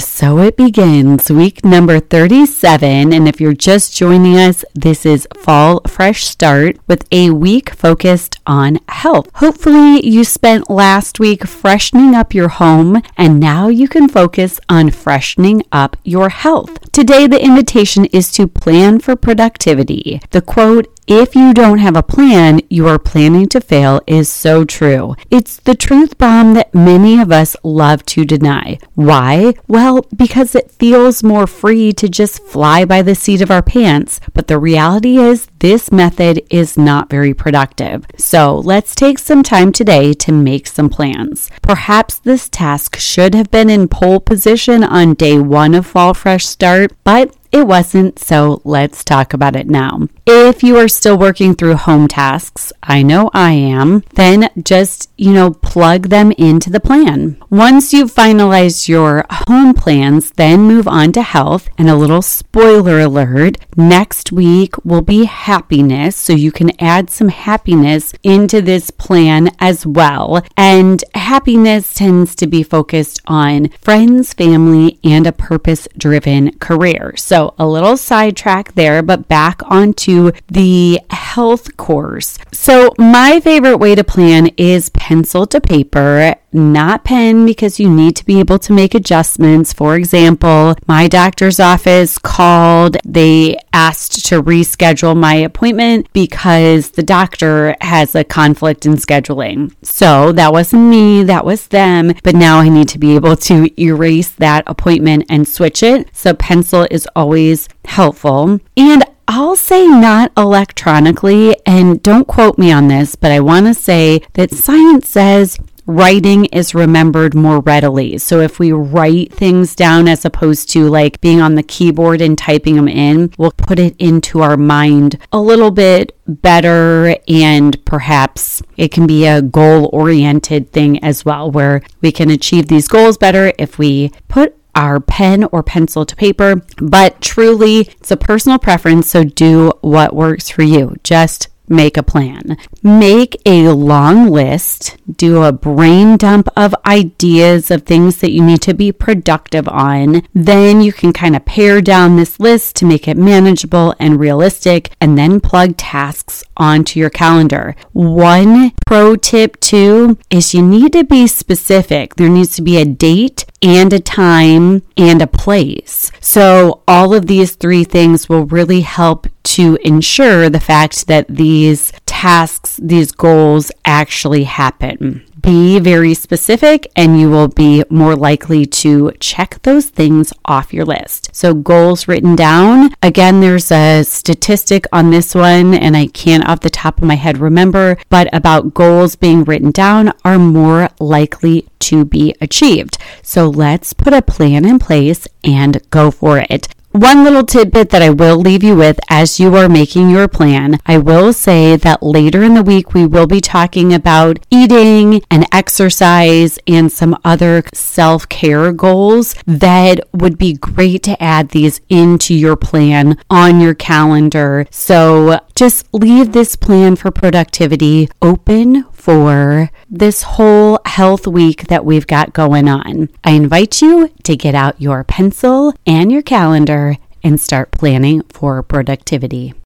So it begins, week number 37. And if you're just joining us, this is Fall Fresh Start with a week focused on health. Hopefully, you spent last week freshening up your home, and now you can focus on freshening up your health. Today, the invitation is to plan for productivity. The quote if you don't have a plan, you are planning to fail is so true. It's the truth bomb that many of us love to deny. Why? Well, because it feels more free to just fly by the seat of our pants. But the reality is, this method is not very productive. So let's take some time today to make some plans. Perhaps this task should have been in pole position on day one of Fall Fresh Start, but it wasn't, so let's talk about it now. If you are still working through home tasks, I know I am, then just, you know, plug them into the plan. Once you've finalized your home plans, then move on to health. And a little spoiler alert next week will be happiness, so you can add some happiness into this plan as well. And happiness tends to be focused on friends, family, and a purpose driven career. So a little sidetrack there, but back onto the health course. So, my favorite way to plan is pencil to paper not pen because you need to be able to make adjustments. For example, my doctor's office called, they asked to reschedule my appointment because the doctor has a conflict in scheduling. So that wasn't me, that was them. But now I need to be able to erase that appointment and switch it. So pencil is always helpful. And I'll say not electronically, and don't quote me on this, but I want to say that science says writing is remembered more readily. So if we write things down as opposed to like being on the keyboard and typing them in, we'll put it into our mind a little bit better and perhaps it can be a goal oriented thing as well where we can achieve these goals better if we put our pen or pencil to paper, but truly it's a personal preference. So do what works for you. Just make a plan. Make a long list, do a brain dump of ideas of things that you need to be productive on. Then you can kind of pare down this list to make it manageable and realistic, and then plug tasks onto your calendar. One pro tip, too, is you need to be specific. There needs to be a date and a time and a place. So, all of these three things will really help to ensure the fact that these tasks, these goals actually happen. Be very specific and you will be more likely to check those things off your list. So, goals written down. Again, there's a statistic on this one, and I can't off the top of my head remember, but about goals being written down are more likely to be achieved. So, let's put a plan in place and go for it. One little tidbit that I will leave you with as you are making your plan, I will say that later in the week we will be talking about eating and exercise and some other self care goals that would be great to add these into your plan on your calendar. So just leave this plan for productivity open for this whole health week that we've got going on. I invite you to get out your pencil and your calendar and start planning for productivity.